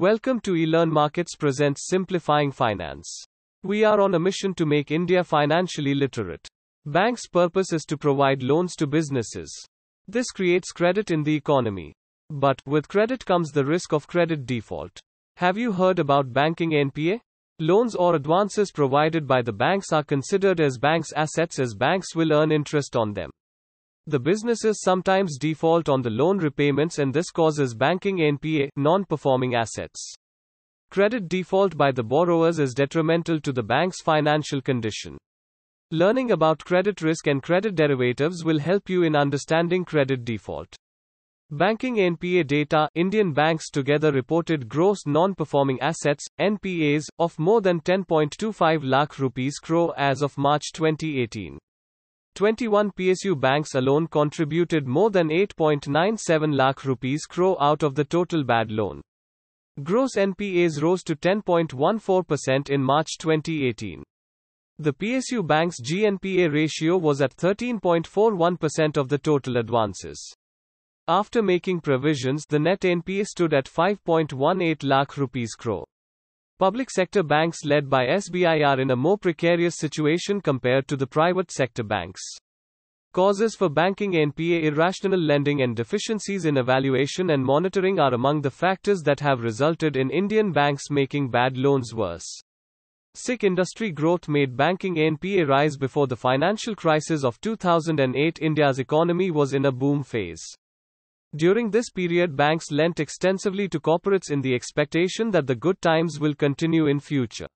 Welcome to eLearn Markets presents Simplifying Finance. We are on a mission to make India financially literate. Bank's purpose is to provide loans to businesses. This creates credit in the economy. But with credit comes the risk of credit default. Have you heard about banking NPA? Loans or advances provided by the banks are considered as banks' assets as banks will earn interest on them. The businesses sometimes default on the loan repayments and this causes banking NPA, non-performing assets. Credit default by the borrowers is detrimental to the bank's financial condition. Learning about credit risk and credit derivatives will help you in understanding credit default. Banking NPA data Indian banks together reported gross non-performing assets NPAs of more than 10.25 lakh rupees crore as of March 2018. 21 PSU banks alone contributed more than 8.97 lakh rupees crore out of the total bad loan. Gross NPAs rose to 10.14% in March 2018. The PSU bank's GNPA ratio was at 13.41% of the total advances. After making provisions, the net NPA stood at 5.18 lakh rupees crore. Public sector banks led by SBI are in a more precarious situation compared to the private sector banks. Causes for banking NPA irrational lending and deficiencies in evaluation and monitoring are among the factors that have resulted in Indian banks making bad loans worse. Sick industry growth made banking NPA rise before the financial crisis of 2008. India's economy was in a boom phase. During this period banks lent extensively to corporates in the expectation that the good times will continue in future.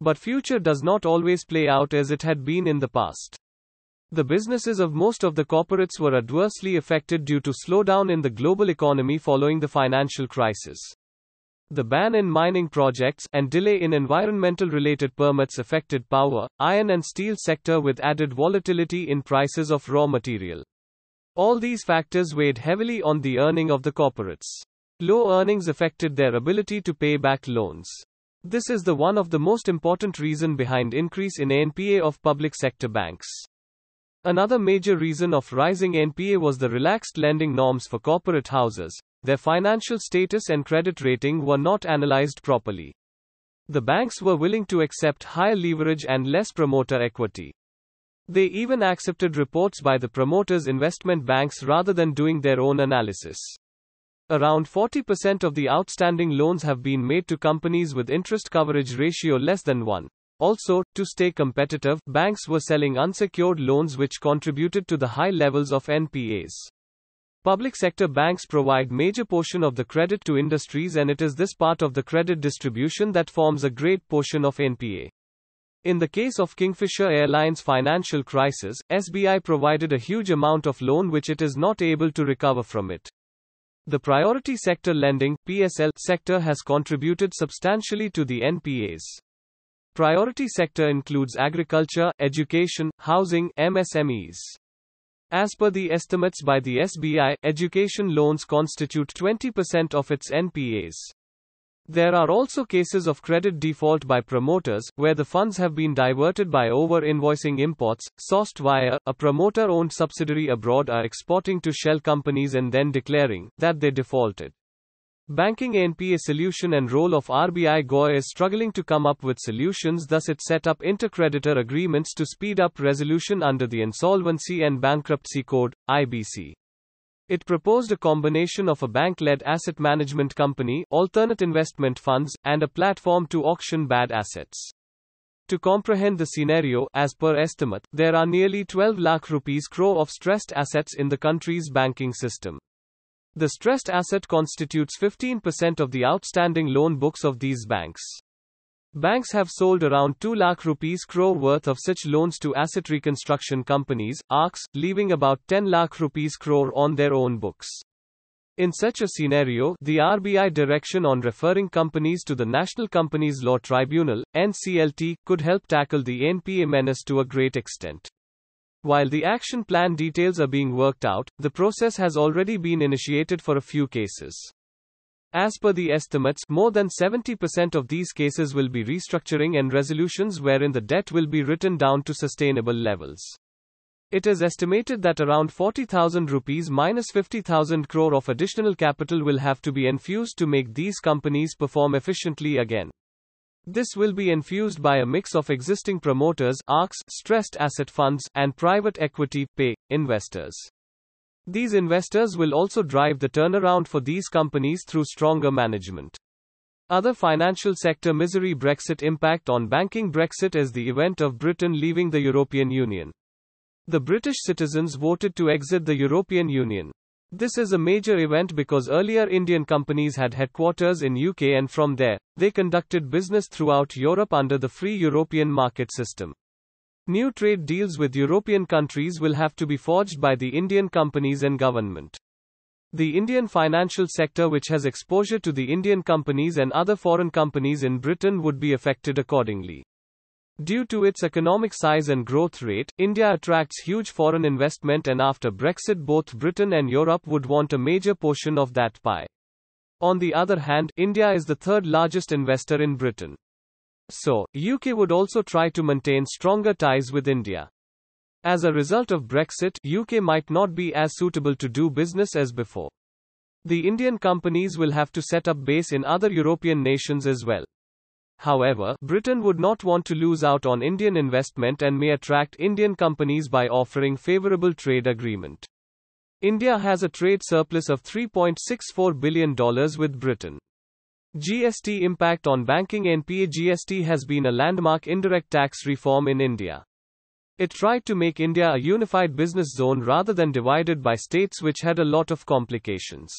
But future does not always play out as it had been in the past. The businesses of most of the corporates were adversely affected due to slowdown in the global economy following the financial crisis. The ban in mining projects and delay in environmental related permits affected power, iron and steel sector with added volatility in prices of raw material. All these factors weighed heavily on the earning of the corporates. Low earnings affected their ability to pay back loans. This is the one of the most important reason behind increase in NPA of public sector banks. Another major reason of rising NPA was the relaxed lending norms for corporate houses. Their financial status and credit rating were not analyzed properly. The banks were willing to accept higher leverage and less promoter equity. They even accepted reports by the promoters' investment banks rather than doing their own analysis. Around 40% of the outstanding loans have been made to companies with interest coverage ratio less than 1. Also, to stay competitive, banks were selling unsecured loans which contributed to the high levels of NPAs. Public sector banks provide major portion of the credit to industries and it is this part of the credit distribution that forms a great portion of NPA. In the case of Kingfisher Airlines financial crisis, SBI provided a huge amount of loan which it is not able to recover from it. The priority sector lending PSL sector has contributed substantially to the NPAs. Priority sector includes agriculture, education, housing, MSMEs. As per the estimates by the SBI, education loans constitute 20% of its NPAs. There are also cases of credit default by promoters, where the funds have been diverted by over invoicing imports, sourced via a promoter owned subsidiary abroad, are exporting to shell companies and then declaring that they defaulted. Banking NPA solution and role of RBI GOI is struggling to come up with solutions, thus, it set up intercreditor agreements to speed up resolution under the Insolvency and Bankruptcy Code, IBC. It proposed a combination of a bank-led asset management company, alternate investment funds, and a platform to auction bad assets. To comprehend the scenario, as per estimate, there are nearly 12 lakh rupees crore of stressed assets in the country's banking system. The stressed asset constitutes 15% of the outstanding loan books of these banks. Banks have sold around 2 lakh rupees crore worth of such loans to asset reconstruction companies, ARCs, leaving about 10 lakh rupees crore on their own books. In such a scenario, the RBI direction on referring companies to the National Companies Law Tribunal, NCLT, could help tackle the NPA menace to a great extent. While the action plan details are being worked out, the process has already been initiated for a few cases. As per the estimates, more than 70% of these cases will be restructuring and resolutions wherein the debt will be written down to sustainable levels. It is estimated that around 40,000 rupees minus 50,000 crore of additional capital will have to be infused to make these companies perform efficiently again. This will be infused by a mix of existing promoters, ARCs, stressed asset funds, and private equity PE investors. These investors will also drive the turnaround for these companies through stronger management. Other financial sector misery Brexit impact on banking Brexit is the event of Britain leaving the European Union. The British citizens voted to exit the European Union. This is a major event because earlier Indian companies had headquarters in UK and from there, they conducted business throughout Europe under the free European market system. New trade deals with European countries will have to be forged by the Indian companies and government. The Indian financial sector which has exposure to the Indian companies and other foreign companies in Britain would be affected accordingly. Due to its economic size and growth rate, India attracts huge foreign investment and after Brexit both Britain and Europe would want a major portion of that pie. On the other hand, India is the third largest investor in Britain. So, UK would also try to maintain stronger ties with India. As a result of Brexit, UK might not be as suitable to do business as before. The Indian companies will have to set up base in other European nations as well. However, Britain would not want to lose out on Indian investment and may attract Indian companies by offering favorable trade agreement. India has a trade surplus of $3.64 billion with Britain. GST impact on banking NPA GST has been a landmark indirect tax reform in India. It tried to make India a unified business zone rather than divided by states which had a lot of complications.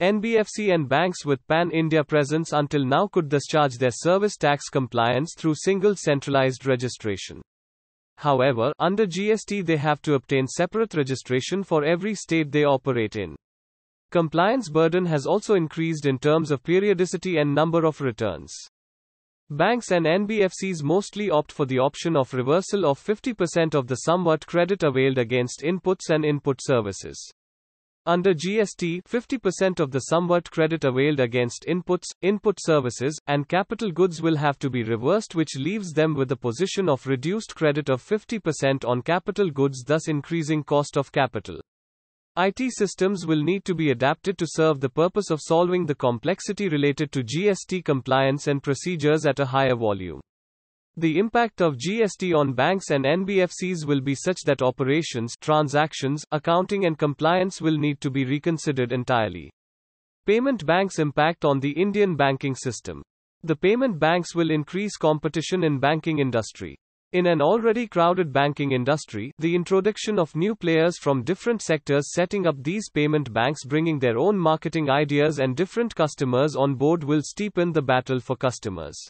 NBFC and banks with pan India presence until now could discharge their service tax compliance through single centralized registration. However, under GST they have to obtain separate registration for every state they operate in. Compliance burden has also increased in terms of periodicity and number of returns. Banks and NBFCs mostly opt for the option of reversal of 50% of the CENVAT credit availed against inputs and input services. Under GST, 50% of the CENVAT credit availed against inputs, input services, and capital goods will have to be reversed, which leaves them with a position of reduced credit of 50% on capital goods, thus increasing cost of capital. IT systems will need to be adapted to serve the purpose of solving the complexity related to GST compliance and procedures at a higher volume. The impact of GST on banks and NBFCs will be such that operations, transactions, accounting and compliance will need to be reconsidered entirely. Payment banks impact on the Indian banking system. The payment banks will increase competition in banking industry. In an already crowded banking industry, the introduction of new players from different sectors setting up these payment banks bringing their own marketing ideas and different customers on board will steepen the battle for customers.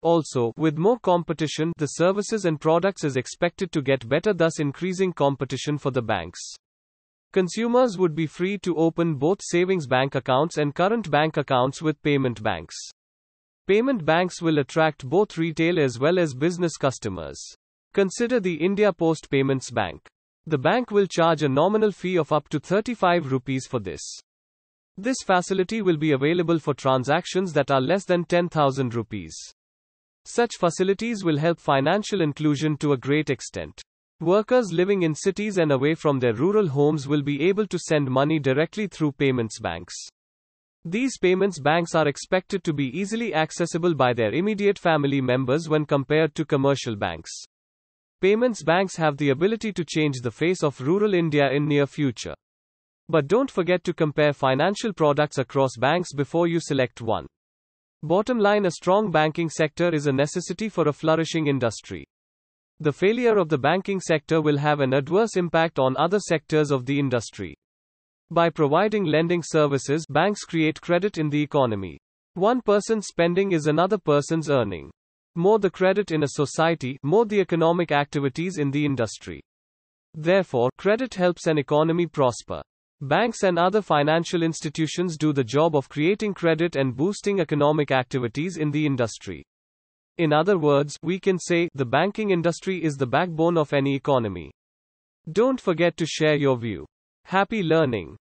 Also, with more competition, the services and products is expected to get better, thus increasing competition for the banks. Consumers would be free to open both savings bank accounts and current bank accounts with payment banks. Payment banks will attract both retail as well as business customers. Consider the India Post Payments Bank. The bank will charge a nominal fee of up to 35 rupees for this. This facility will be available for transactions that are less than 10,000 rupees. Such facilities will help financial inclusion to a great extent. Workers living in cities and away from their rural homes will be able to send money directly through payments banks. These payments banks are expected to be easily accessible by their immediate family members when compared to commercial banks. Payments banks have the ability to change the face of rural India in near future. But don't forget to compare financial products across banks before you select one. Bottom line A strong banking sector is a necessity for a flourishing industry. The failure of the banking sector will have an adverse impact on other sectors of the industry. By providing lending services, banks create credit in the economy. One person's spending is another person's earning. More the credit in a society, more the economic activities in the industry. Therefore, credit helps an economy prosper. Banks and other financial institutions do the job of creating credit and boosting economic activities in the industry. In other words, we can say the banking industry is the backbone of any economy. Don't forget to share your view. Happy learning.